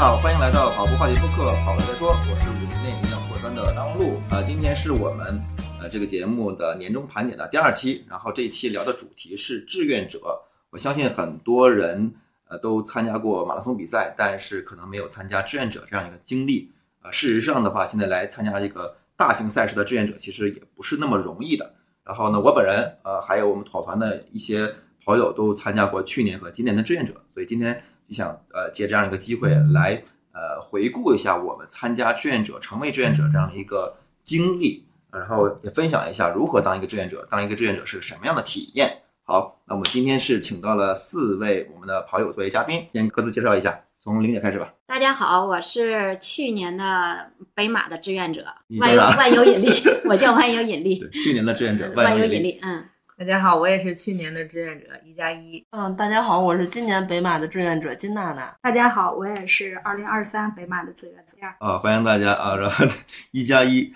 家好，欢迎来到跑步话题播客，跑了再说。我是五年内营养火专的张璐。呃，今天是我们呃这个节目的年终盘点的第二期，然后这一期聊的主题是志愿者。我相信很多人呃都参加过马拉松比赛，但是可能没有参加志愿者这样一个经历。呃，事实上的话，现在来参加这个大型赛事的志愿者其实也不是那么容易的。然后呢，我本人呃还有我们跑团的一些跑友都参加过去年和今年的志愿者，所以今天。就想呃借这样一个机会来呃回顾一下我们参加志愿者、成为志愿者这样的一个经历，然后也分享一下如何当一个志愿者，当一个志愿者是什么样的体验。好，那我们今天是请到了四位我们的跑友作为嘉宾，先各自介绍一下，从玲姐开始吧。大家好，我是去年的北马的志愿者，万有万有引力，我叫万有引力。去年的志愿者，万有引力，嗯。大家好，我也是去年的志愿者一加一。嗯，大家好，我是今年北马的志愿者金娜娜。大家好，我也是二零二三北马的志愿者。啊，欢迎大家啊！然后 一加一，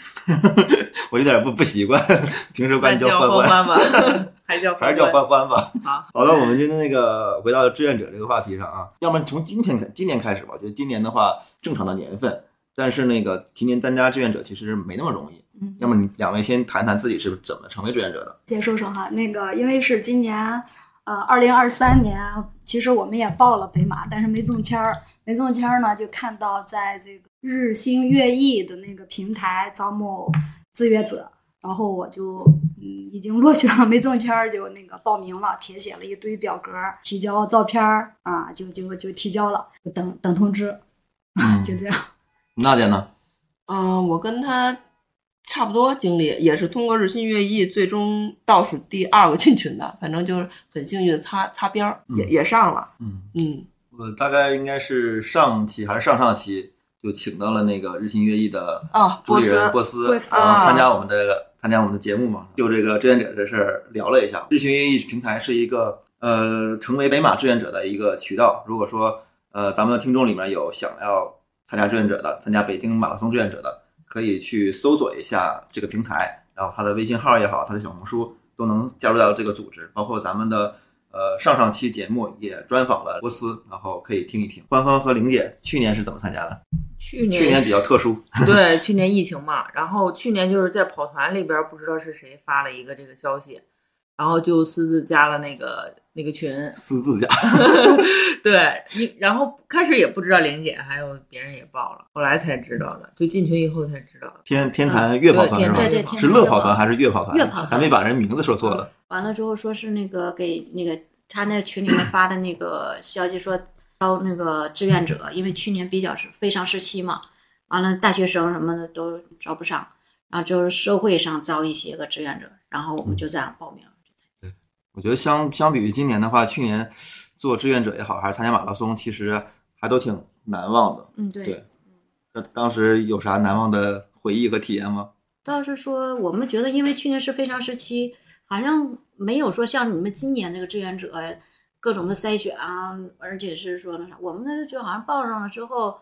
我有点不不习惯，平时管你 叫欢欢吧，还叫还是叫欢欢吧。好，好的，我们今天那个回到志愿者这个话题上啊，要么从今天开，今年开始吧。就今年的话，正常的年份。但是那个今年参加志愿者其实没那么容易，嗯，要么你两位先谈谈自己是怎么成为志愿者的？先说说哈，那个因为是今年，呃，二零二三年，其实我们也报了北马，但是没中签儿，没中签儿呢，就看到在这个日新月异的那个平台招募志愿者，然后我就嗯已经落选了，没中签儿就那个报名了，填写了一堆表格，提交照片儿啊，就就就提交了，等等通知，就这样。娜姐呢？嗯，我跟他差不多经历，也是通过日新月异，最终倒数第二个进群的。反正就是很幸运，擦擦边儿，也也上了。嗯嗯，我大概应该是上期还是上上期就请到了那个日新月异的啊，主理人波斯，然后，参加我们的参加我们的节目嘛，就这个志愿者这事儿聊了一下。日新月异平台是一个呃，成为北马志愿者的一个渠道。如果说呃，咱们的听众里面有想要。参加志愿者的，参加北京马拉松志愿者的，可以去搜索一下这个平台，然后他的微信号也好，他的小红书都能加入到这个组织。包括咱们的呃上上期节目也专访了波斯，然后可以听一听。欢欢和玲姐去年是怎么参加的？去年去年比较特殊，对，去年疫情嘛，然后去年就是在跑团里边，不知道是谁发了一个这个消息，然后就私自加了那个。那个群私自加，对，你然后开始也不知道玲姐，还有别人也报了，后来才知道的，就进群以后才知道的。天天坛月跑团是吧？对对是乐跑团还是月跑团？月跑团，咱没把人名字说错了。完了之后说是那个给那个他那群里面发的那个消息说招那个志愿者，因为去年比较是非常时期嘛，完了大学生什么的都招不上，然后就是社会上招一些个志愿者，然后我们就这样报名。我觉得相相比于今年的话，去年做志愿者也好，还是参加马拉松，其实还都挺难忘的。嗯，对。那当时有啥难忘的回忆和体验吗？倒是说，我们觉得，因为去年是非常时期，好像没有说像你们今年这个志愿者各种的筛选啊，而且是说那啥，我们那就好像报上了之后，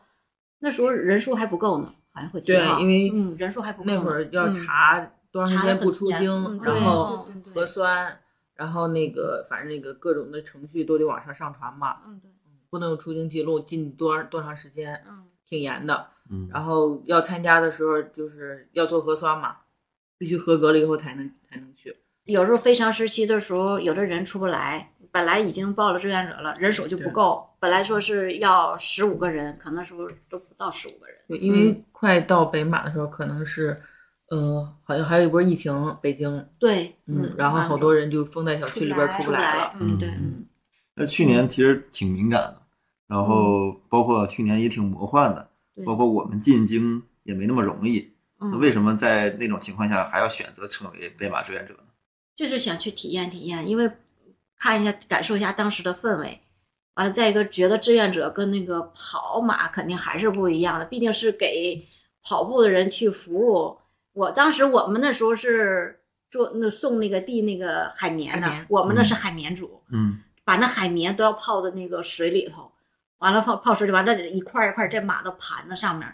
那时候人数还不够呢，好像会对，因为嗯人数还不够，那会儿要查多长时间不出京，然后核酸。然后那个，反正那个各种的程序都得往上上传嘛，嗯对，不能有出境记录，进多多长时间，嗯，挺严的，嗯，然后要参加的时候就是要做核酸嘛，必须合格了以后才能才能去。有时候非常时期的时候，有的人出不来，本来已经报了志愿者了，人手就不够，本来说是要十五个人，可能时候都不到十五个人，对，因为快到北马的时候，可能是。呃，好像还有一波疫情，北京对，嗯，然后好多人就封在小区里边出不来了，嗯，对，嗯。那去年其实挺敏感的，然后包括去年也挺魔幻的，包括我们进京也没那么容易。那为什么在那种情况下还要选择成为北马志愿者呢？就是想去体验体验，因为看一下、感受一下当时的氛围。完了，再一个觉得志愿者跟那个跑马肯定还是不一样的，毕竟是给跑步的人去服务。我当时我们那时候是做那送那个递那个海绵的，我们那是海绵组，嗯，把那海绵都要泡在那个水里头，完了泡泡水里，完了一块一块再码到盘子上面。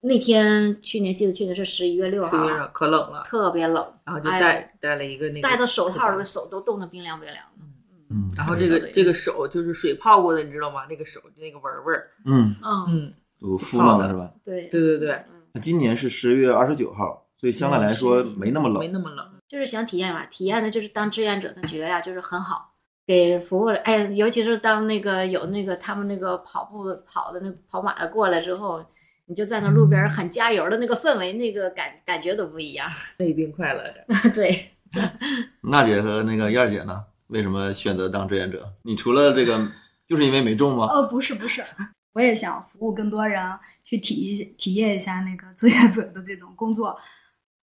那天去年记得去年是十一月六号，可冷了，特别冷，然后就戴戴了一个那个戴着手套的手都冻得冰凉冰凉的。嗯嗯，嗯然后这个这个手就是水泡过的，你知道吗？那个手那个纹纹儿，嗯，嗯，嗯，都敷弄了是吧？对对对对，今年是十月二十九号，所以相对来说嗯没那么冷没。那么冷。就是想体验嘛，体验的就是当志愿者的觉得呀，就是很好，给服务了。哎，尤其是当那个有那个他们那个跑步跑的那个跑马的过来之后，你就在那路边喊加油的那个氛围，那个感感觉都不一样。累并快乐着。对，娜姐和那个燕儿姐呢？为什么选择当志愿者？你除了这个，就是因为没中吗？呃，不是不是，我也想服务更多人，去体一体验一下那个志愿者的这种工作。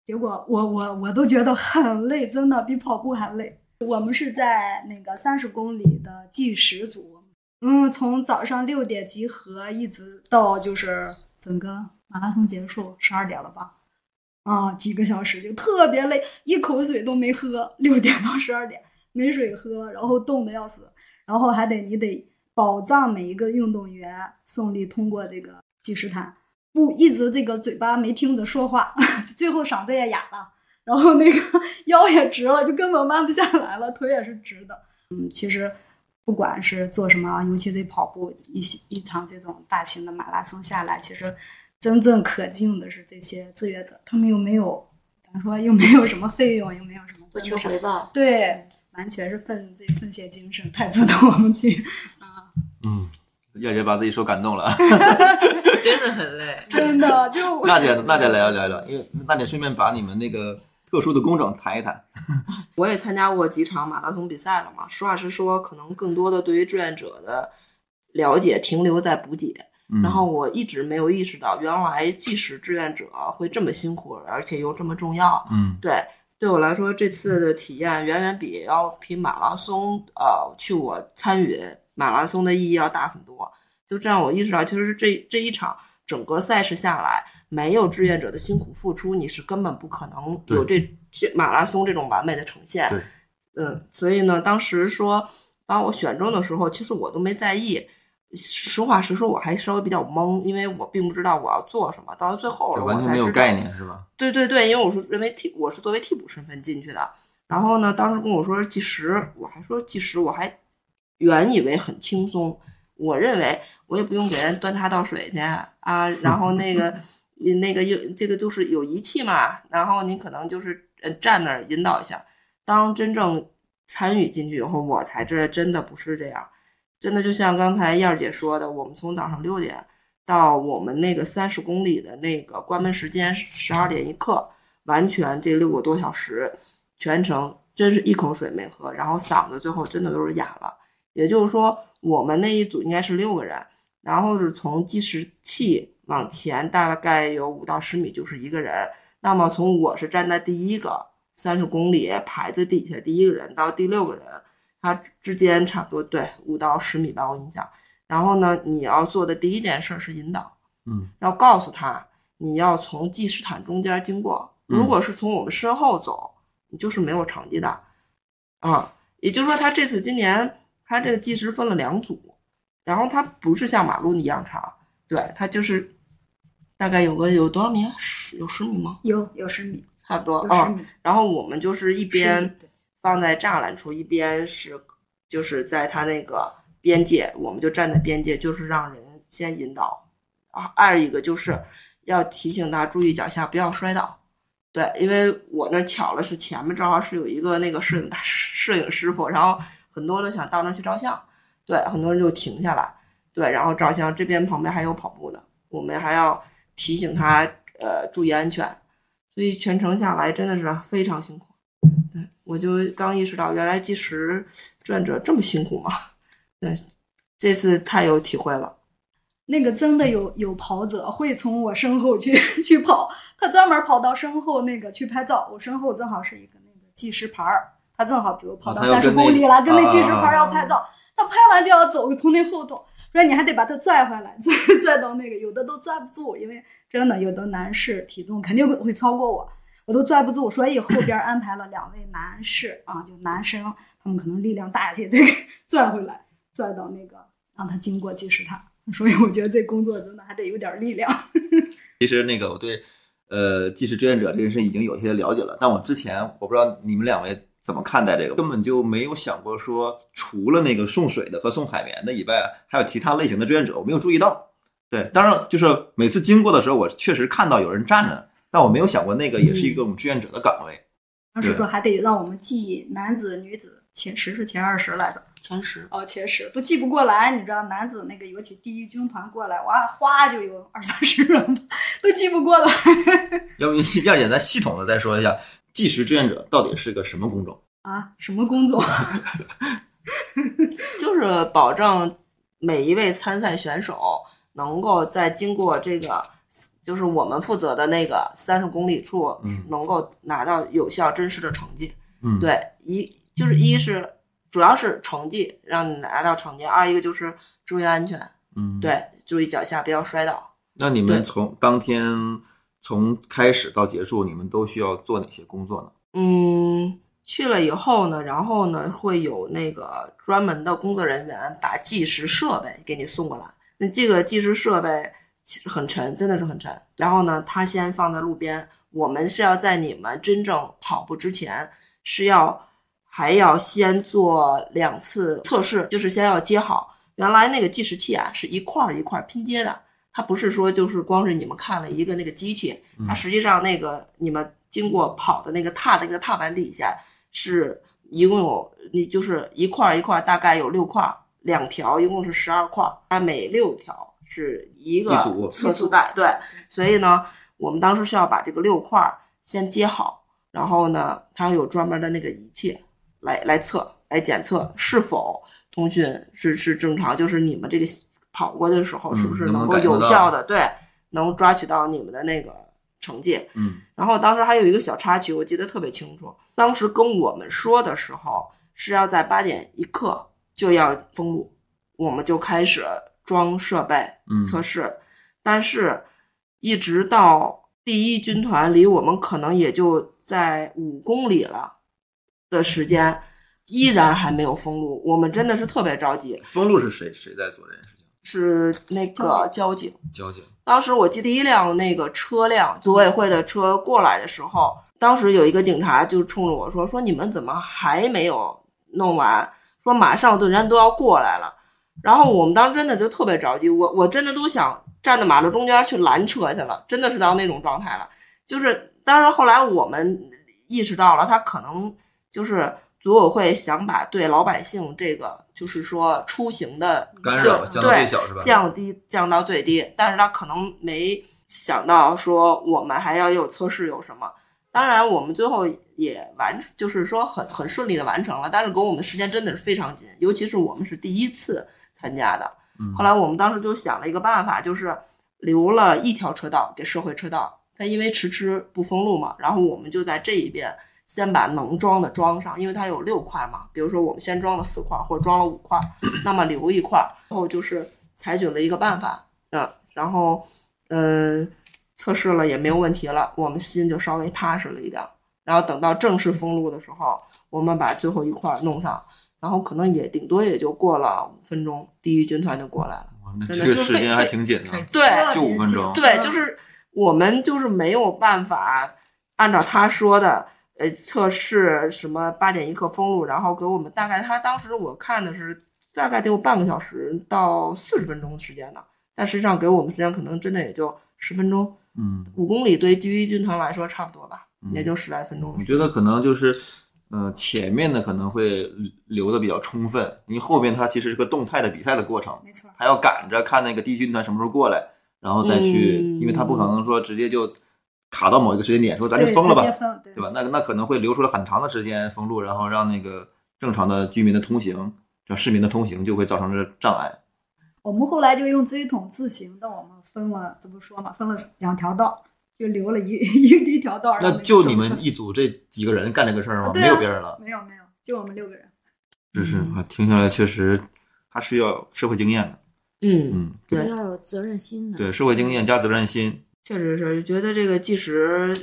结果我我我都觉得很累，真的比跑步还累。我们是在那个三十公里的计时组，嗯，从早上六点集合，一直到就是整个马拉松结束十二点了吧，啊，几个小时就特别累，一口水都没喝，六点到十二点没水喝，然后冻得要死，然后还得你得保障每一个运动员顺利通过这个计时毯，不一直这个嘴巴没听着说话，最后嗓子也哑了，然后那个 腰也直了，就根本弯不下来了，腿也是直的。嗯，其实不管是做什么，尤其是跑步一些一场这种大型的马拉松下来，其实真正可敬的是这些志愿者，他们又没有，咱说又没有什么费用，又没有什么不求回报。对，完全是奉这奉献精神，太值得我们去啊！嗯，燕儿姐把自己说感动了。真的很累。真的就娜姐，娜姐来聊聊聊，因为娜姐顺便把你们那个特殊的工种谈一谈。我也参加过几场马拉松比赛了嘛。实话实说，可能更多的对于志愿者的了解停留在补给，嗯、然后我一直没有意识到，原来即使志愿者会这么辛苦，而且又这么重要。嗯对，对我来说，这次的体验远远比要比马拉松呃去我参与马拉松的意义要大很多。就这样，我意识到，其实这这一场整个赛事下来，没有志愿者的辛苦付出，你是根本不可能有这这马拉松这种完美的呈现。对，嗯，所以呢，当时说把我选中的时候，其实我都没在意。实话实说，我还稍微比较懵，因为我并不知道我要做什么。到了最后我才知道完全没有概念是吧？对对对，因为我是认为替我是作为替补身份进去的。然后呢，当时跟我说计时，我还说计时，我还原以为很轻松。我认为我也不用给人端茶倒水去啊，然后那个 那个有这个就是有仪器嘛，然后你可能就是呃站那儿引导一下。当真正参与进去以后，我才知道真的不是这样，真的就像刚才燕儿姐说的，我们从早上六点到我们那个三十公里的那个关门时间十二点一刻，完全这六个多小时，全程真是一口水没喝，然后嗓子最后真的都是哑了。也就是说，我们那一组应该是六个人，然后是从计时器往前大概有五到十米就是一个人。那么从我是站在第一个三十公里牌子底下第一个人到第六个人，他之间差不多对五到十米吧，我印象。然后呢，你要做的第一件事是引导，嗯，要告诉他你要从计时毯中间经过。嗯如果是从我们身后走，你就是没有成绩的，啊，也就是说，他这次今年他这个计时分了两组，然后它不是像马路一样长，对，它就是大概有个有多少米？十有十米吗？有有十米，差不多有十啊。米，然后我们就是一边放在栅栏处，一边是就是在它那个边界，我们就站在边界，就是让人先引导啊。二一个就是要提醒他注意脚下不要摔倒。对，因为我那巧了是前面正好是有一个那个摄影大 摄影师傅，然后很多人都想到那去照相，对，很多人就停下来，对，然后照相。这边旁边还有跑步的，我们还要提醒他呃注意安全，所以全程下来真的是非常辛苦。对，我就刚意识到原来计时志愿者这么辛苦吗？对，这次太有体会了。那个真的有有跑者会从我身后去 去跑，他专门跑到身后那个去拍照。我身后正好是一个那个计时牌儿，他正好比如跑到三十公里了，跟那计时牌要拍照，他拍完就要走，从那后头，所以你还得把他拽回来，拽拽到那个，有的都拽不住，因为真的有的男士体重肯定会会超过我，我都拽不住，所以后边安排了两位男士啊，就男生，他们可能力量大一些，再给拽回来，拽到那个让他经过计时塔。所以我觉得这工作真的还得有点力量。其实那个我对呃技师志愿者这件事已经有一些了解了，但我之前我不知道你们两位怎么看待这个？根本就没有想过说，除了那个送水的和送海绵的以外，还有其他类型的志愿者，我没有注意到。对，当然就是每次经过的时候，我确实看到有人站着，但我没有想过那个也是一个我们志愿者的岗位。当时说还得让我们记男子、女子前十是前二十来的。前十，哦，前十都记不过来，你知道男子那个尤其第一军团过来，哇，哗就有二三十人，都记不过来。要不要简单系统的再说一下，计时志愿者到底是个什么工种？啊，什么工作？就是保证每一位参赛选手能够在经过这个，就是我们负责的那个三十公里处，嗯能够拿到有效真实的成绩。嗯，，对，一就是一是主要是成绩，让你拿到成绩；二一个就是注意安全，嗯，。对，注意脚下不要摔倒。那你们从当天从开始到结束，你们都需要做哪些工作呢？嗯，去了以后呢，然后呢会有那个专门的工作人员把计时设备给你送过来。那这个计时设备其实很沉，真的是很沉。然后呢，它先放在路边，我们是要在你们真正跑步之前是要还要先做两次测试，就是先要接好。原来那个计时器啊是一块儿一块儿拼接的，它不是说就是光是你们看了一个那个机器，它实际上那个你们经过跑的那个踏的那个踏板底下是一共有你就是一块儿一块儿大概有六块儿，两条一共是十二块儿，它每六条是一个测速带，对，所以呢，我们当时是要把这个六块儿先接好，然后呢，它有专门的那个仪器来来测来检测是否通讯是是正常，就是你们这个跑过的时候是不是嗯能够有效的、对，能抓取到你们的那个成绩。嗯然后当时还有一个小插曲，我记得特别清楚。当时跟我们说的时候是要在八点一刻就要封路，我们就开始装设备嗯测试，但是一直到第一军团离我们可能也就在五公里了的时间，依然还没有封路，我们真的是特别着急。封路是谁谁在做这件事情？是那个交警。交警。当时我记得一辆那个车辆，组委会的车过来的时候，当时有一个警察就冲着我说：“说你们怎么还没有弄完？说马上都人家都要过来了。”然后我们当时真的就特别着急，我我真的都想站在马路中间去拦车去了，真的是到那种状态了。就是当然后来我们意识到了，他可能就是组委会想把对老百姓这个就是说出行的对干扰降到最小是吧？降低降到最低，但是他可能没想到说我们还要有测试有什么。当然，我们最后也完，就是说很很顺利的完成了，但是给我们的时间真的是非常紧，尤其是我们是第一次参加的。嗯后来我们当时就想了一个办法，就是留了一条车道给社会车道，但因为迟迟不封路嘛，然后我们就在这一边先把能装的装上，因为它有六块嘛，比如说我们先装了四块或者装了五块，那么留一块，然后就是采取了一个办法，嗯，然后嗯测试了也没有问题了，我们心就稍微踏实了一点儿。然后等到正式封路的时候，我们把最后一块弄上，然后可能也顶多也就过了五分钟，第一军团就过来了。哇那真这个时间还挺紧的。对，就五分钟对，就是我们就是没有办法按照他说的，呃，测试什么八点一刻封路，然后给我们大概他当时我看的是大概得有半个小时到四十分钟时间呢，但实际上给我们时间可能真的也就十分钟，嗯，五公里对于第一军团来说差不多吧，嗯也就十来分钟的我。觉得可能就是，呃，前面的可能会留的比较充分，因为后面它其实是个动态的比赛的过程，没错。还要赶着看那个第一军团什么时候过来，然后再去，嗯因为他不可能说直接就卡到某一个时间点，说咱就封了吧对对吧？那那可能会留出了很长的时间封路，然后让那个正常的居民的通行，让市民的通行就会造成这障碍。我们后来就用锥桶自行的，我们分了，怎么说嘛，分了两条道，就留了一一 一条道。那就你们一组这几个人干这个事儿吗？没有别人了。没有没有，就我们六个人。是是嗯啊，听下来确实，他需要社会经验的。嗯，嗯，对要有责任心的。对，社会经验加责任心。确实是觉得这个即使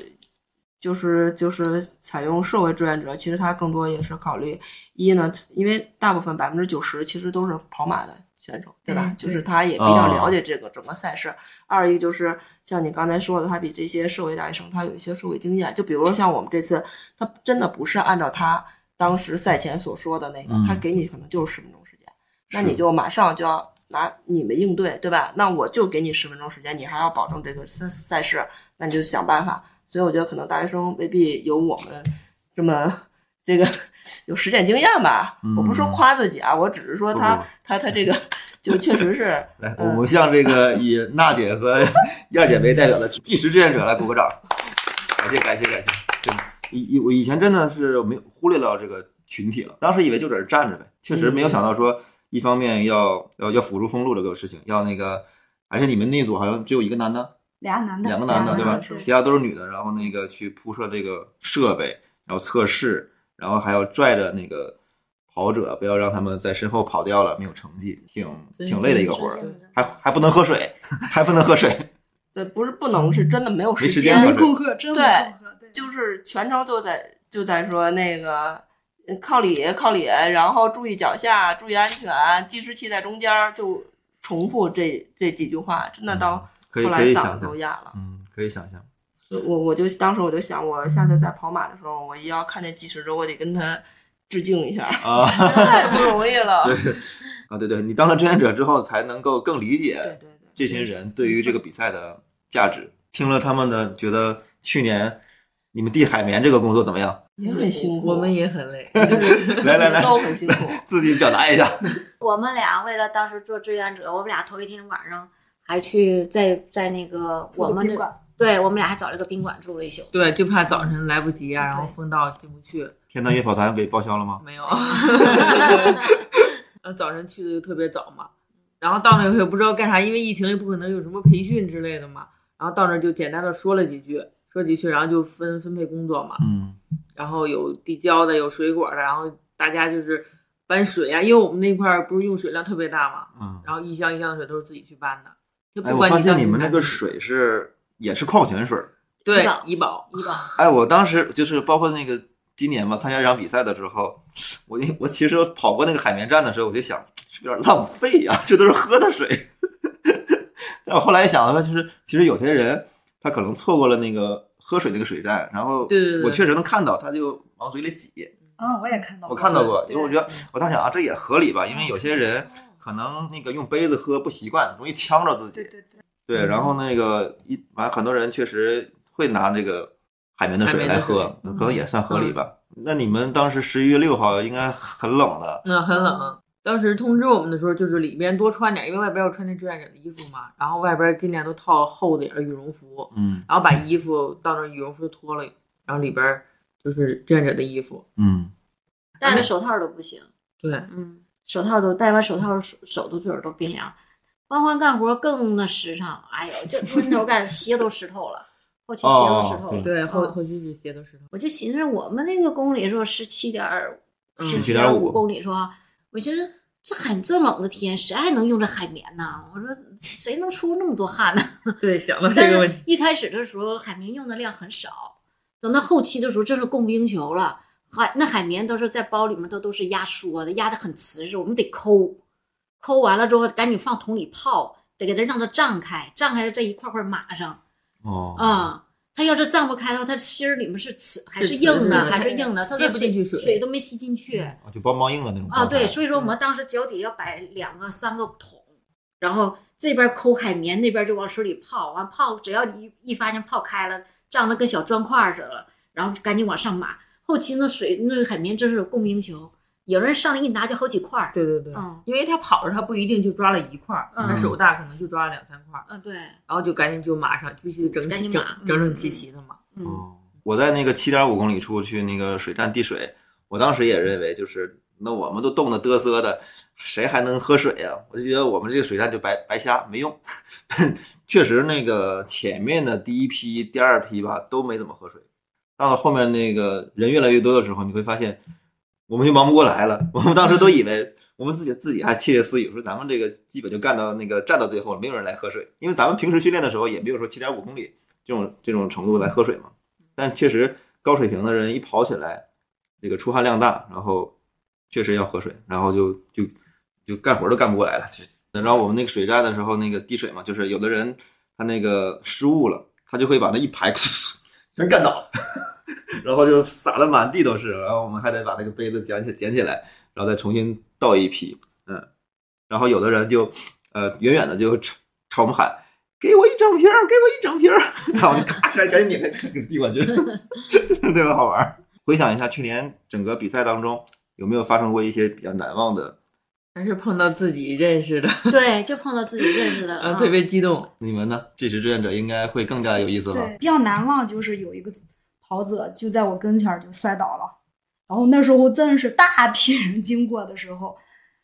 就是就是采用社会志愿者，其实他更多也是考虑一呢，因为大部分百分之九十其实都是跑马的选手，对吧？嗯对就是他也比较了解这个整个赛事。二一个就是像你刚才说的，他比这些社会大学生他有一些社会经验，就比如说像我们这次，他真的不是按照他当时赛前所说的那个，嗯他给你可能就是十分钟时间，那你就马上就要拿你们应对，对吧？那我就给你十分钟时间，你还要保证这个赛赛事，那你就想办法。所以我觉得可能大学生未必有我们这么这个有实践经验吧。我不是说嗯夸自己啊，我只是说他他他这个 就确实是 来，嗯我们向这个以娜姐和 燕姐为代表的计时志愿者来鼓个掌，感谢感谢感谢。对，以以我以前真的是没有忽略到这个群体了，当时以为就在这站着呗，确实没有想到说，一方面要要要辅助封路这个事情，要那个还是你们那组好像只有一个男的，俩男的，两个男的对吧？其他都是女的，然后那个去铺设这个设备，然后测试，然后还要拽着那个跑者，不要让他们在身后跑掉了，没有成绩，挺挺累的一个活儿，还还不能喝水，还不能喝水，对，不是不能，是真的没有时间间。没空课，真没对空课，对，就是全程就在就在说那个呃靠里靠里，然后注意脚下，注意安全，计时器在中间儿，就重复这这几句话，真的到可以后来嗓子都哑了。嗯，可以想象。我我就当时我就想，我下次在跑马的时候，我一要看见计时轴，我得跟他致敬一下，啊 太不容易了。啊，对对，你当了志愿者之后，才能够更理对解对对，这些人对于这个比赛的价值。听了他们的，觉得去年你们递海绵这个工作怎么样？也很辛苦，我们也很累。来来来，都很辛苦。自己表达一下。我们俩为了当时做志愿者，我们俩头一天晚上还去在在那个我们这，宾馆对我们俩还找了个宾馆住了一宿。对，就怕早晨来不及啊，然后封道进不去。天堂夜跑团给报销了吗？没有，呃，早晨去的就特别早嘛，然后到那儿也不知道干啥，因为疫情也不可能有什么培训之类的嘛，然后到那儿就简单的说了几句，说几句，然后就分分配工作嘛，嗯然后有地胶的，有水果的，然后大家就是搬水啊，因为我们那块儿不是用水量特别大嘛，嗯。然后一箱一箱的水都是自己去搬的，就哎，不管我发现你们那个水是也是矿泉水儿。对医保医保，医保，哎，我当时就是包括那个今年吧，参加这场比赛的时候，我我其实跑过那个海绵站的时候，我就想是有点浪费呀、这都是喝的水。但我后来想的话，就是其实有些人他可能错过了那个喝水那个水站，然后我确实能看到，他就往嘴里挤。嗯，我也看到过我，看到过，因为我觉得我当时想啊，这也合理吧，因为有些人可能那个用杯子喝不习惯，容易呛着自己。对对对，对，然后那个一完，很多人确实会拿那个海绵的水来喝，可能也算合理吧。那你们当时十一月六号应该很冷的，那很冷。当时通知我们的时候，就是里边多穿点，因为外边要穿那志愿者的衣服嘛，然后外边尽量都套厚点儿羽绒服，嗯然后把衣服到那羽绒服脱了，然后里边就是志愿者的衣服。嗯，戴着手套都不行。对，嗯，手套都戴完手套，手手都嘴儿都冰凉。欢欢干活更那时尚，哎呦，这闷头干，鞋都湿透了，后期鞋都湿透了。哦对，后嗯后期是鞋都湿透。我就寻思，我们那个公里数十七点嗯十七点五公里说，我寻思这很这冷的天，谁还能用这海绵呢？我说谁能出那么多汗呢？对，想到但这个问题，是一开始的时候，海绵用的量很少，等到后期的时候，这是供不应求了。海那海绵都是在包里面都都是压缩的，压的很瓷实，我们得抠，抠完了之后赶紧放桶里泡，得给它让它胀开，胀开了这一块块码上哦，啊。它要是胀不开的话，它芯儿里面是瓷还是硬的，还是硬的，它吸不进去水水都没吸进去。就邦邦硬的那种啊，对，所以说我们当时脚底要摆两个、三个桶，然后这边抠海绵，那边就往水里泡，完泡，只要一一发现泡开了，胀得跟小砖块似的，然后就赶紧往上码。后期那水那个海绵真是供不应求，有人上来一拿就好几块儿。对对对，嗯。因为他跑着他不一定就抓了一块儿，嗯。他手大可能就抓了两三块儿，嗯，对，然后就赶紧就马上，必须整齐整整齐齐的嘛。嗯，哦，我在那个七点五公里处去那个水站递水，我当时也认为就是那我们都冻得嘚瑟的，谁还能喝水呀、我就觉得我们这个水站就白白瞎没用。确实，那个前面的第一批、第二批吧都没怎么喝水，到了后面那个人越来越多的时候，你会发现我们就忙不过来了。我们当时都以为我们自己自己还窃窃私语说咱们这个基本就干到那个站到最后了，没有人来喝水，因为咱们平时训练的时候也没有说七点五公里这种这种程度来喝水嘛。但确实高水平的人一跑起来，这个出汗量大，然后确实要喝水，然后就就就干活都干不过来了。就然后我们那个水站的时候，那个滴水嘛，就是有的人他那个失误了，他就会把那一排 全干倒，然后就撒的满地都是，然后我们还得把那个杯子捡起捡起来，然后再重新倒一批，嗯，然后有的人就呃远远的就朝朝我们喊。给我一整瓶儿，给我一整瓶儿，然后就咔赶赶紧拧开给递过去，特别好玩儿。回想一下去年整个比赛当中，有没有发生过一些比较难忘的？还是碰到自己认识的，对，就碰到自己认识的，呃，啊特别激动。你们呢？这时志愿者应该会更加有意思吧？对，比较难忘就是有一个跑者就在我跟前儿就摔倒了，然后那时候真是大批人经过的时候，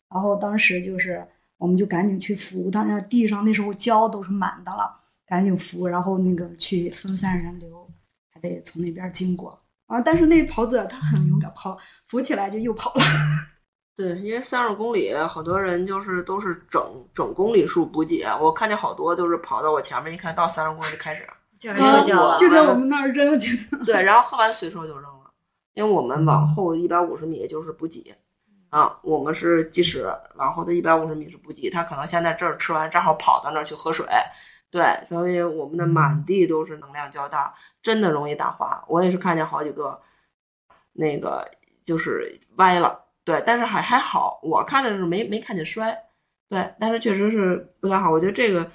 然后当时就是我们就赶紧去扶，当然地上那时候胶都是满的了，赶紧扶，然后那个去分散人流，还得从那边经过啊。但是那跑者他很勇敢，跑扶起来就又跑了。对，因为三十公里，好多人就是都是整整公里数补给，我看见好多就是跑到我前面，一看到三十公里就开始，叫人睡觉了，就在我们那儿扔，就对，然后喝完随手就扔了，因为我们往后一百五十米就是补给，啊，我们是即使，往后的一百五十米是补给，他可能先在这儿吃完，正好跑到那儿去喝水，对，所以我们的满地都是能量胶带，真的容易打滑。我也是看见好几个，那个就是歪了，对，但是还还好，我看的是没没看见摔，对，但是确实是不太好。我觉得这个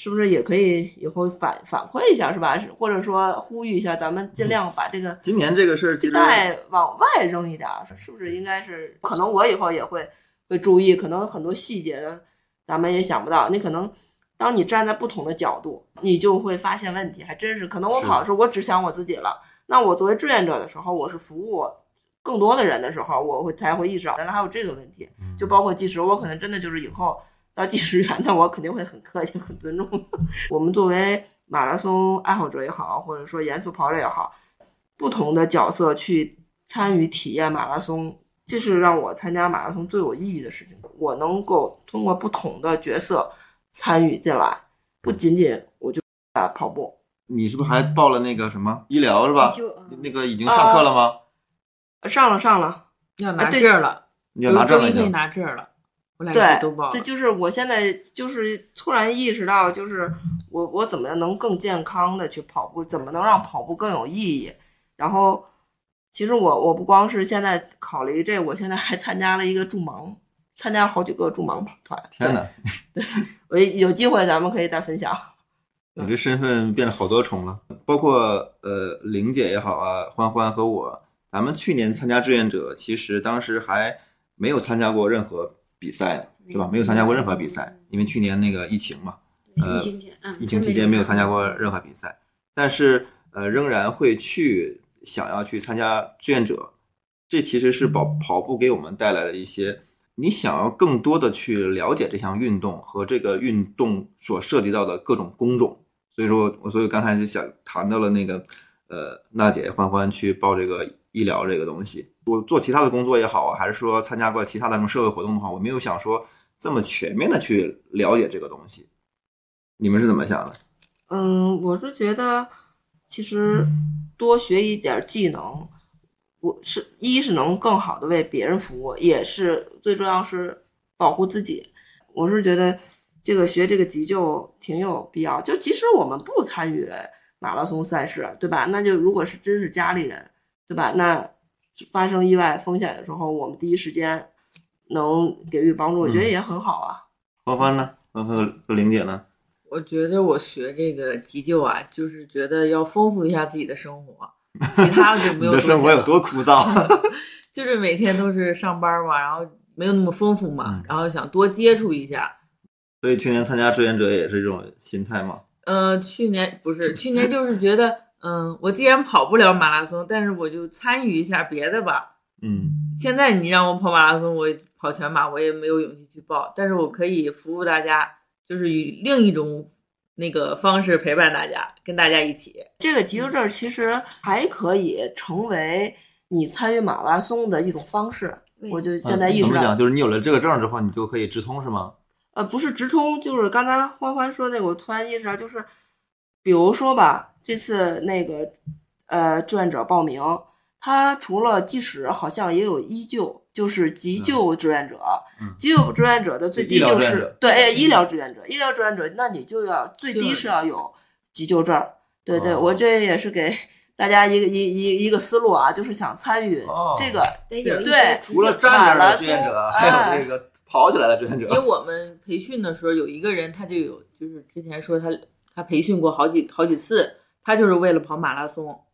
是不是也可以以后反反馈一下，是吧？是或者说呼吁一下，咱们尽量把这个今年这个事儿其系实带往外扔一点儿，是不是应该是？可能我以后也会会注意，可能很多细节的咱们也想不到。你可能当你站在不同的角度，你就会发现问题，还真是。可能我跑的时候，我只想我自己了。那我作为志愿者的时候，我是服务更多的人的时候，我会才会意识到原来还有这个问题。就包括计时，我可能真的就是以后到计时员，那我肯定会很客气、很尊重。我们作为马拉松爱好者也好，或者说严肃跑者也好，不同的角色去参与体验马拉松，这是让我参加马拉松最有意义的事情。我能够通过不同的角色参与进来，不仅仅我就啊跑步，你是不是还报了那个什么医疗是吧？那个已经上课了吗？上了上了，要拿证了，你要拿可以。拿证儿了。我俩一对起都报了这。就是我现在就是突然意识到，就是我我怎么能更健康的去跑步，怎么能让跑步更有意义？然后，其实我我不光是现在考虑这，我现在还参加了一个助盲，参加了好几个助盲跑团。天哪，我有机会咱们可以再分享。你这身份变了好多重了，包括呃玲姐也好啊，欢欢和我，咱们去年参加志愿者，其实当时还没有参加过任何比赛，对吧？没有参加过任何比赛，因为去年那个疫情嘛，呃疫情期间没有参加过任何比赛，但是呃仍然会去想要去参加志愿者，这其实是跑跑步给我们带来的一些，你想要更多的去了解这项运动和这个运动所涉及到的各种工种，所以说我所以刚才就想谈到了那个呃娜姐欢欢去报这个医疗这个东西，我做其他的工作也好啊，还是说参加过其他的什么社会活动的话，我没有想说这么全面的去了解这个东西。你们是怎么想的？嗯，我是觉得其实多学一点技能，我是一是能更好的为别人服务，也是最重要是保护自己。我是觉得这个学这个急救挺有必要，就即使我们不参与马拉松赛事，对吧？那就如果是真是家里人，对吧？那发生意外风险的时候，我们第一时间能给予帮助，我觉得也很好啊。欢欢呢？欢欢和和玲姐呢？我觉得我学这个急救啊，就是觉得要丰富一下自己的生活，其他的就没你的有多想生活有多枯燥？就是每天都是上班嘛，然后没有那么丰富嘛，嗯然后想多接触一下。所以去年参加志愿者也是这种心态嘛。呃，去年不是去年，就是觉得，嗯，我既然跑不了马拉松，但是我就参与一下别的吧。嗯，现在你让我跑马拉松，我跑全马，我也没有勇气去报，但是我可以服务大家，就是以另一种那个方式陪伴大家，跟大家一起。这个急救证其实还可以成为你参与马拉松的一种方式。我就现在意识到嗯怎么讲？，就是你有了这个证之后，你就可以直通是吗？呃，不是直通，就是刚才欢欢说那个，我突然意识到，就是比如说吧，这次那个呃志愿者报名，他除了计时，好像也有医救，就是急救志愿者。嗯急救志愿者的最低就是对，哎，医疗志愿者，医疗志愿者，那你就要最低是要有急救证。对对，哦我这也是给大家一个一一一个思路啊，就是想参与哦这个得有一对除了站着的志愿者，还有这个跑起来的志愿者因为。我们培训的时候有一个人，他就有就是之前说他他培训过好几好几次，他就是为了跑马拉松，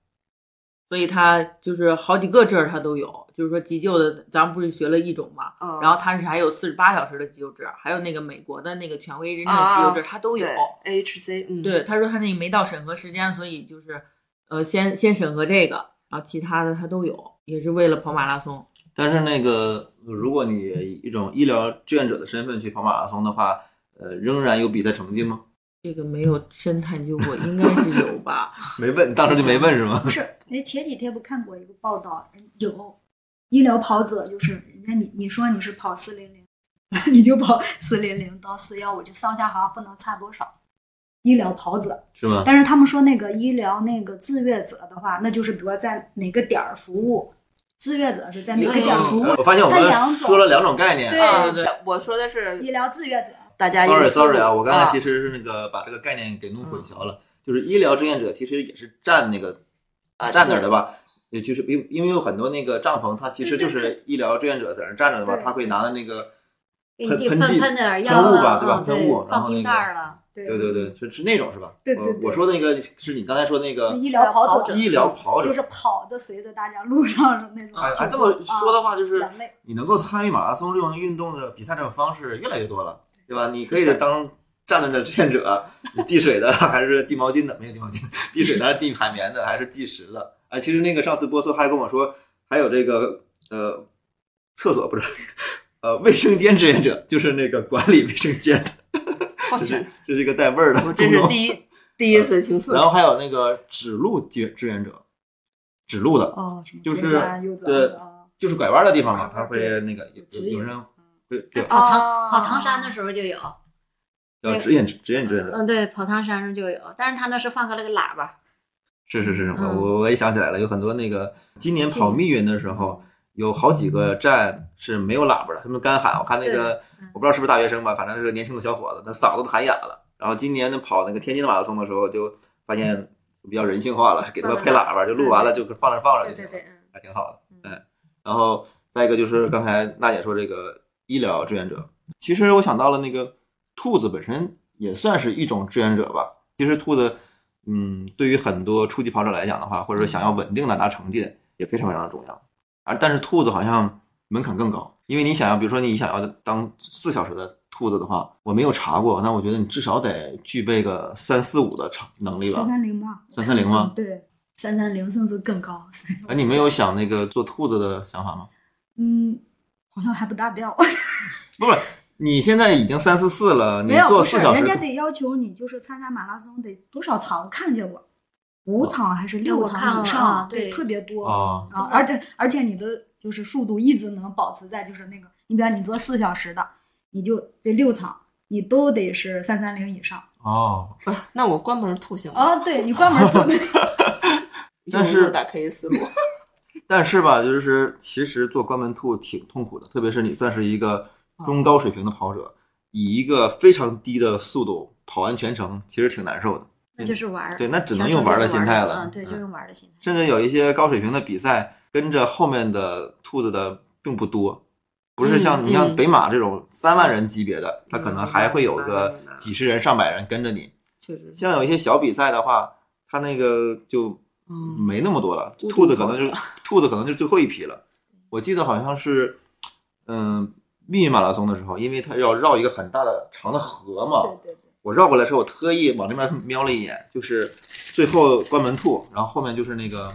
所以他就是好几个证儿他都有，就是说急救的，咱们不是学了一种嘛，嗯然后他是还有四十八小时的急救证，还有那个美国的那个权威认证的急救证儿，他都有。AHC，嗯，对，他说他那个没到审核时间，所以就是呃先先审核这个，然后其他的他都有，也是为了跑马拉松。但是那个，如果你以一种医疗志愿者的身份去跑马拉松的话，呃，仍然有比赛成绩吗？这个没有深探究过，应该是有吧？没问，当时就没问是吗不？是，哎，前几天不看过一个报道，有医疗跑者，就是人家你你说你是跑四零零，你就跑四零零到四幺五，就上下好像不能差多少。医疗跑者，是吗？但是他们说那个医疗那个志愿者的话，那就是比如说在哪个点儿服务，志愿者是在哪个点儿服务呃，我发现我们它两种说了两种概念。对啊对对，我说的是医疗志愿者。大家一个 Sorry Sorry 啊，我刚才其实实是那个把这个概念给弄混淆了，就是医疗志愿者其实也是站那个啊站那儿的吧？也就是因因为有很多那个帐篷，它其实就是医疗志愿者在那儿站着的嘛，他会拿的那个喷喷喷剂喷点儿药喷雾吧，啊对吧？嗯喷雾，然后那个袋儿了。对对对对，是是那种是吧？对对对我我说那个是你刚才说那个医疗跑者，医疗跑者就，是跑着随着大家路上的那种哎。哎，这么说的话，就是你能够参与马拉松这种运动的比赛这种方式越来越多了，对吧？你可以当站着的志愿者，你递水的还是递毛巾的？没有递毛巾，递水的还是递海绵的还是计时的？哎，其实那个上次波斯还跟我说，还有这个呃厕所不是呃卫生间志愿者，就是那个管理卫生间的，我这是天，这是一个带味儿的我这是。第一第一次听说然。后还有那个指路志志愿者，指路的，哦，就是对就是拐弯的地方嘛，他会那个有有人会对跑唐哦跑唐山的时候就有，要指引指引志愿者。嗯，对，跑唐山上就有，但是他那是放个那个喇叭，是是是，我嗯我我也想起来了，有很多那个今年跑密云的时候，有好几个站是没有喇叭的，他们干喊。我看那个嗯我不知道是不是大学生吧，反正是个年轻的小伙子，他嗓子都喊哑了。然后今年呢跑那个天津的马拉松的时候，就发现比较人性化了，给他们配喇叭，就录完了就放那放着就行了，对对对，嗯。还挺好的。嗯哎，然后再一个就是刚才娜姐说这个医疗志愿者，其实我想到了那个兔子本身也算是一种志愿者吧。其实兔子，嗯，对于很多初级跑者来讲的话，或者说想要稳定的拿成绩的，也非常非常的重要。而但是兔子好像门槛更高，因为你想要，比如说你想要当四小时的兔子的话，我没有查过，那我觉得你至少得具备个三四五的成能力吧三。三零嘛，330吗对，三三零甚至更高。哎，你没有想那个做兔子的想法吗？嗯，好像还不达标。不是，你现在已经三四四了，你 没有，不是，做四小时人，家得要求你就是参加马拉松得多少场？我看见过，五场还是对我看了场以上？啊对特别多。啊，而且而且你的就是速度一直能保持在就是那个，你比方你做四小时的，你就这六场你都得是三三零以上。哦，不是，那我关门吐行吗？啊，对你关门不能。但是打开一思路，但是吧，就是其实做关门兔挺痛苦的，特别是你算是一个中高水平的跑者，以一个非常低的速度跑完全程，其实挺难受的。那就是玩儿，对那只能用玩儿的心态了嗯，对，就嗯用玩儿的心态。甚至有一些高水平的比赛，跟着后面的兔子的并不多，不是像嗯你像嗯北马这种三万人级别的，它可能嗯还会有个几十人、上百人跟着你。确实，像有一些小比赛的话，它那个就嗯，没那么多了，兔子可能跑就 兔子可能就最后一批了。我记得好像是，嗯，密云马拉松的时候，因为它要绕一个很大的长的河嘛，对对对，我绕过来的时候，我特意往那边瞄了一眼，就是最后关门兔，然后后面就是那个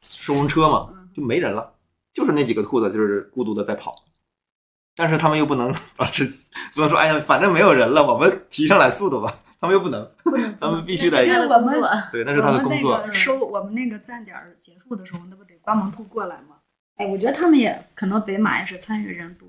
收容车嘛，就没人了，就是那几个兔子就是孤独的在跑，但是他们又不能 把这不能说哎呀，反正没有人了，我们提上来速度吧，他们又不能，不能他们必须那得因为我们对，那是他的工作我们那。个收我们那个站点结束的时候，那不得关门兔过来吗？哎，我觉得他们也可能北马也是参与人多，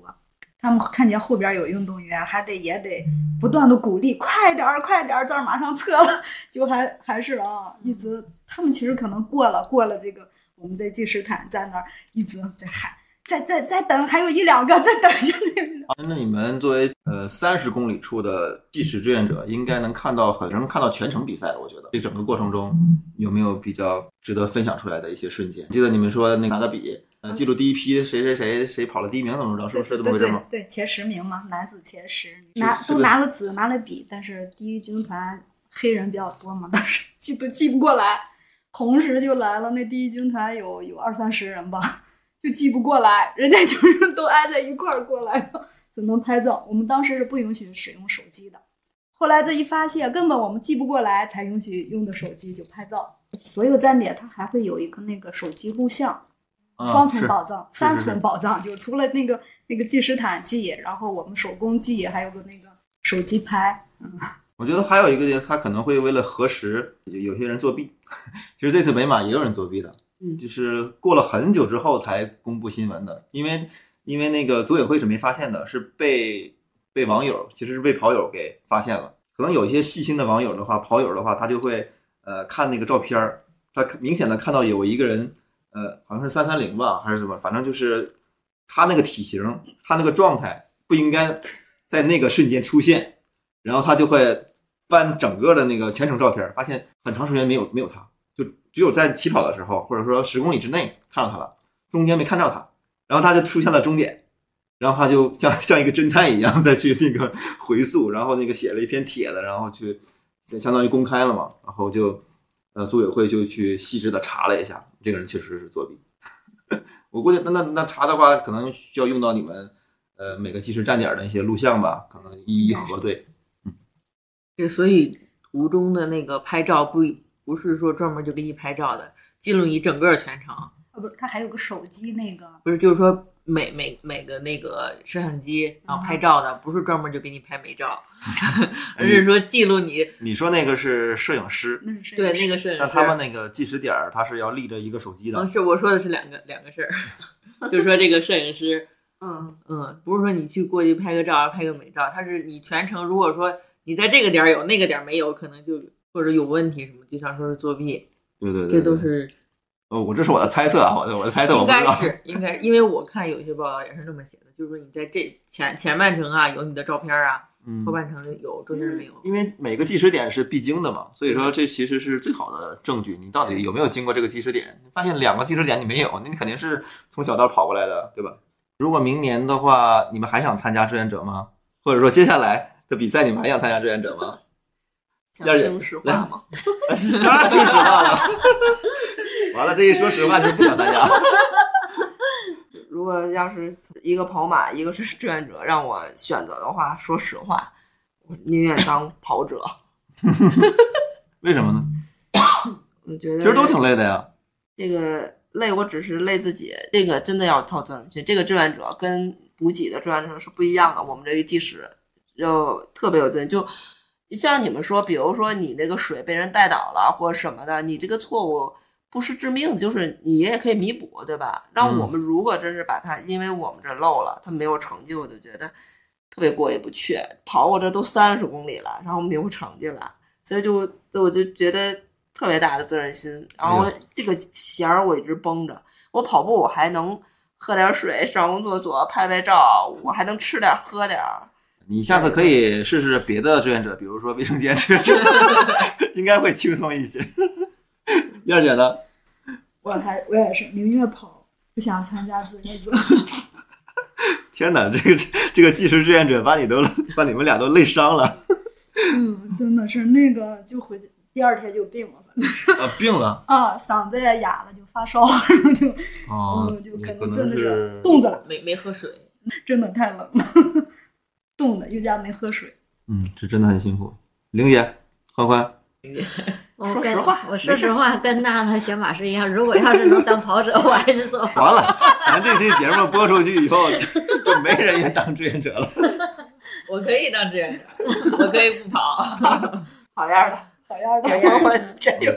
他们看见后边有运动员，还得也得不断的鼓励，快点儿，快点儿，这儿马上撤了，就还还是啊，一直他们其实可能过了过了这个我们在计时毯在那儿一直在喊，再再再等，还有一两个，再等一下那个。那你们作为呃三十公里处的计时志愿者，应该能看到很能看到全程比赛。我觉得这整个过程中有没有比较值得分享出来的一些瞬间？记得你们说那拿个笔，呃，记录第一批谁谁谁谁跑了第一名怎么着，是不是这么回事吗？对对对，前十名嘛，男子前十，是拿都拿了纸，拿了笔，但是第一军团黑人比较多嘛，当时记都记不过来，同时就来了，那第一军团有有二三十人吧，就记不过来，人家就是都挨在一块儿过来的，只能拍照。我们当时是不允许使用手机的，后来这一发现根本我们记不过来，才允许用的手机就拍照。所有站点它还会有一个那个手机录像，啊双重是保障、是三重保障，就除了那个那个计时毯记，然后我们手工记，还有个那个手机拍。我觉得还有一个，他可能会为了核实，有有些人作弊。其实这次北马也有人作弊的，嗯。就是过了很久之后才公布新闻的，因为因为那个组委会是没发现的，是被被网友其实是被跑友给发现了。可能有一些细心的网友的话，跑友的话，他就会呃看那个照片儿，他明显的看到有一个人，呃，好像是三三零吧，还是怎么，反正就是他那个体型，他那个状态不应该在那个瞬间出现，然后他就会翻整个的那个全程照片，发现很长时间没有没有他，只有在起跑的时候，或者说十公里之内看到他了，中间没看到他，然后他就出现了终点，然后他就像 像一个侦探一样再去那个回溯，然后那个写了一篇帖子，然后去相当于公开了嘛，然后就呃组委会就去细致的查了一下，这个人确实是作弊。我估计那那那查的话，可能需要用到你们呃每个计时站点的一些录像吧，可能一一核对。嗯对，所以途中的那个拍照不不是说专门就给你拍照的，记录你整个全程，啊，不是，他还有个手机那个，不是就是说每每每个那个摄像机然后拍照的，不是专门就给你拍美照，而是说记录你你说那个是摄影师，那是对那个摄影师。但他们那个计时点儿，他是要立着一个手机的嗯，。是我说的是两个两个事儿，就是说这个摄影师，嗯，嗯，不是说你去过去拍个照拍个美照，他是你全程如果说你在这个点儿有那个点儿没有，可能就或者有问题什么，就像说是作弊，对对对，这都是哦，我这是我的猜测啊，我的我的猜测，我应该不知道。是应该，因为我看有些报道也是这么写的，就是说你在这前前半程啊有你的照片啊，嗯后半程有，中间没有。因为每个计时点是必经的嘛，所以说这其实是最好的证据，你到底有没有经过这个计时点？你发现两个计时点你没有，那你肯定是从小道跑过来的，对吧？如果明年的话，你们还想参加志愿者吗？或者说接下来的比赛你们还想参加志愿者吗？想要是听实话吗？当然听实话了。完了，这一说实话就是不想参加。如果要是一个跑马，一个是志愿者，让我选择的话，说实话，我宁愿当跑者。为什么呢？我觉得其实都挺累的呀。这个累，我只是累自己，这个真的要套责任心。这个志愿者跟补给的志愿者是不一样的。我们这个计时就特别有责任，就像你们说，比如说你那个水被人带倒了或者什么的，你这个错误不是致命，就是你也可以弥补，对吧？让嗯我们如果真是把它，因为我们这漏了，它没有成绩，我就觉得特别过意不去。跑我这都三十公里了，然后没有成绩了，所以就我就觉得特别大的责任心。然后哎这个弦儿我一直绷着，我跑步我还能喝点水，上工作做拍拍照，我还能吃点儿喝点儿。你下次可以试试别的志愿者，比如说卫生间志愿者，应该会轻松一些。燕儿姐呢？我还我也是宁愿跑，不想参加志愿者。天哪，这个这个计时志愿者把你都把你们俩都累伤了嗯，真的是那个就回第二天就病了，啊，病了啊嗓子也哑了，就发烧，然后就哦嗯，就可能真的是冻着了，没没喝水，真的太冷了，冻的又加没喝水。嗯，这真的很辛苦。玲姐、欢欢，说实话我说实话，跟娜娜想法是一样。如果要是能当跑者，我还是做跑。完了，咱这期节目播出去以后，就就没人愿当志愿者了。我可以当志愿者，我可以不跑。好样的，好样的，我真有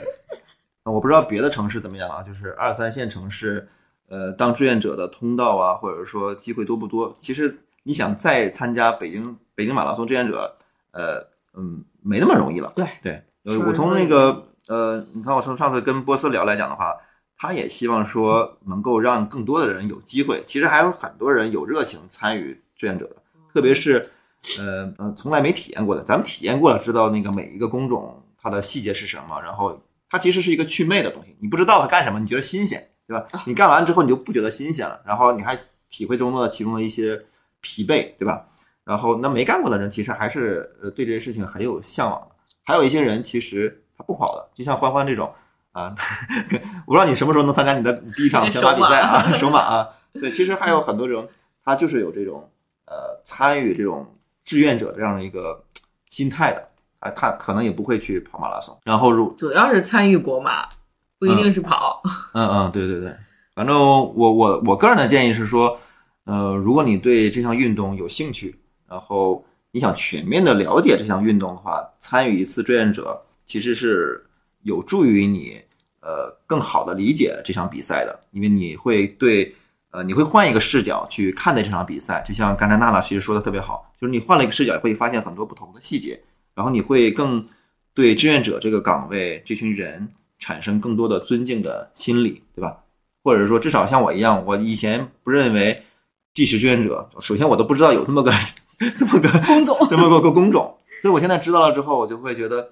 我不知道别的城市怎么样啊，就是二三线城市，呃，当志愿者的通道啊，或者说机会多不多？其实你想再参加北京北京马拉松志愿者，呃，嗯，没那么容易了。对对，呃，我从那个呃，你看我从上次跟波斯聊来讲的话，他也希望说能够让更多的人有机会。其实还有很多人有热情参与志愿者的，特别是呃呃从来没体验过的，咱们体验过了，知道那个每一个工种它的细节是什么，然后它其实是一个祛魅的东西，你不知道它干什么，你觉得新鲜，对吧？你干完之后你就不觉得新鲜了，然后你还体会中的其中的一些疲惫，对吧？然后那没干过的人其实还是呃对这些事情很有向往的，还有一些人其实他不跑的，就像欢欢这种啊，我不知道你什么时候能参加你的第一场全马比赛啊，首马啊，对，其实还有很多人他就是有这种呃参与这种志愿者这样的一个心态的，啊，他可能也不会去跑马拉松，然后如主要是参与国马，不一定是跑。嗯嗯，对对对，反正我我我个人的建议是说，呃，如果你对这项运动有兴趣，然后你想全面的了解这项运动的话，参与一次志愿者其实是有助于你呃更好的理解这场比赛的，因为你会对呃你会换一个视角去看待这场比赛，就像刚才娜娜其实说的特别好，就是你换了一个视角，会发现很多不同的细节，然后你会更对志愿者这个岗位这群人产生更多的尊敬的心理，对吧？或者说至少像我一样，我以前不认为纪实志愿者，首先我都不知道有这么个 这么个工种这么个个工种，所以我现在知道了之后，我就会觉得，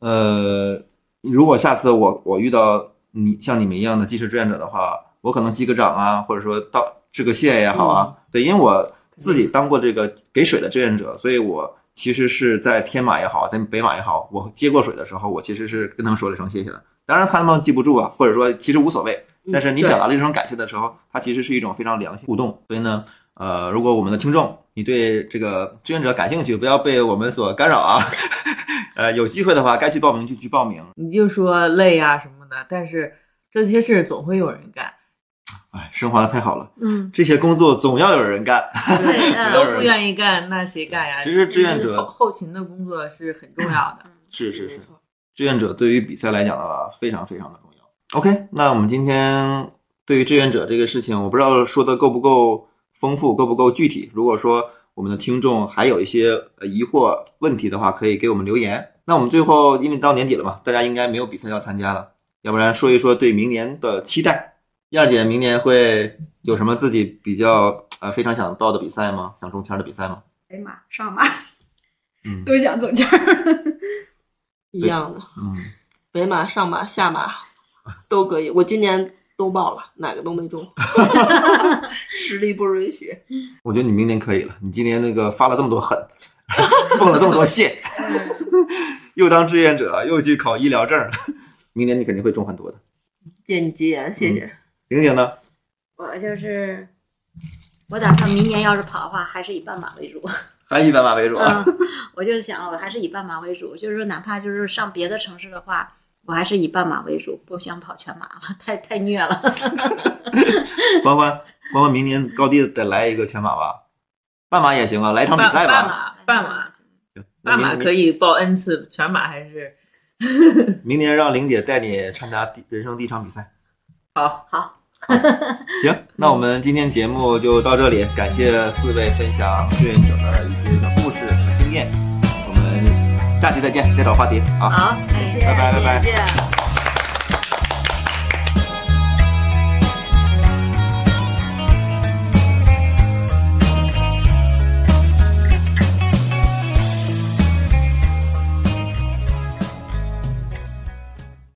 呃，如果下次我我遇到你像你们一样的计时志愿者的话，我可能击个掌啊，或者说道致个谢也好啊，对，因为我自己当过这个给水的志愿者，所以我其实是在天马也好，在北马也好，我接过水的时候，我其实是跟他们说了一声谢谢的。当然他们记不住啊，或者说其实无所谓，但是你表达了这种感谢的时候，它其实是一种非常良性互动。所以呢，呃，如果我们的听众你对这个志愿者感兴趣，不要被我们所干扰啊。呃，有机会的话，该去报名就去报名。你就说累啊什么的，但是这些事总会有人干，哎，升华的太好了，嗯，这些工作总要有人干。对，嗯都不愿意干，那谁干呀？其实志愿者后后勤的工作是很重要的。是是是志愿者对于比赛来讲的话，非常非常的重要。OK，那我们今天对于志愿者这个事情，我不知道说的够不够丰富，够不够具体。如果说我们的听众还有一些呃疑惑问题的话，可以给我们留言。那我们最后，因为到年底了嘛，大家应该没有比赛要参加了，要不然说一说对明年的期待。燕儿姐明年会有什么自己比较呃非常想报的比赛吗？想中签的比赛吗？北马、上马嗯 都想中签儿。一样的，嗯，北马、上马、下马都可以。我今年都报了，哪个都没中，实力不允许。我觉得你明年可以了。你今年那个发了这么多狠，奉了这么多线，又当志愿者，又去考医疗证，明年你肯定会中很多的。借你吉言，谢谢。玲玲呢？我就是，我打算明年要是跑的话，还是以半马为主。还以半马为主啊。嗯，我就想，我还是以半马为主，就是说，哪怕就是上别的城市的话，我还是以半马为主，不想跑全马了，太太虐了。欢欢，欢欢，明年高低得来一个全马吧，半马也行啊，来一场比赛吧。半马，半马，半马可以报 N 次，全马还是 明年让玲姐带你参加第人生第一场比赛。好。好，行，那我们今天节目就到这里，感谢四位分享志愿者的一些小故事和经验。下期再见，再找话题。好，再见，拜拜拜拜。